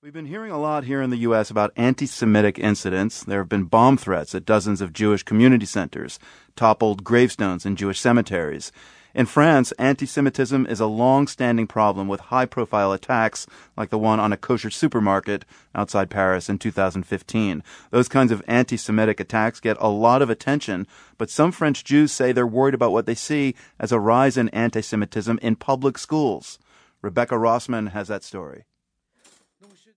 We've been hearing a lot here in the U.S. about anti Semitic incidents. There have been bomb threats at dozens of Jewish community centers, toppled gravestones in Jewish cemeteries. In France, anti Semitism is a long standing problem with high profile attacks like the one on a kosher supermarket outside Paris in 2015. Those kinds of anti Semitic attacks get a lot of attention, but some French Jews say they're worried about what they see as a rise in anti Semitism in public schools. Rebecca Rosman has that story.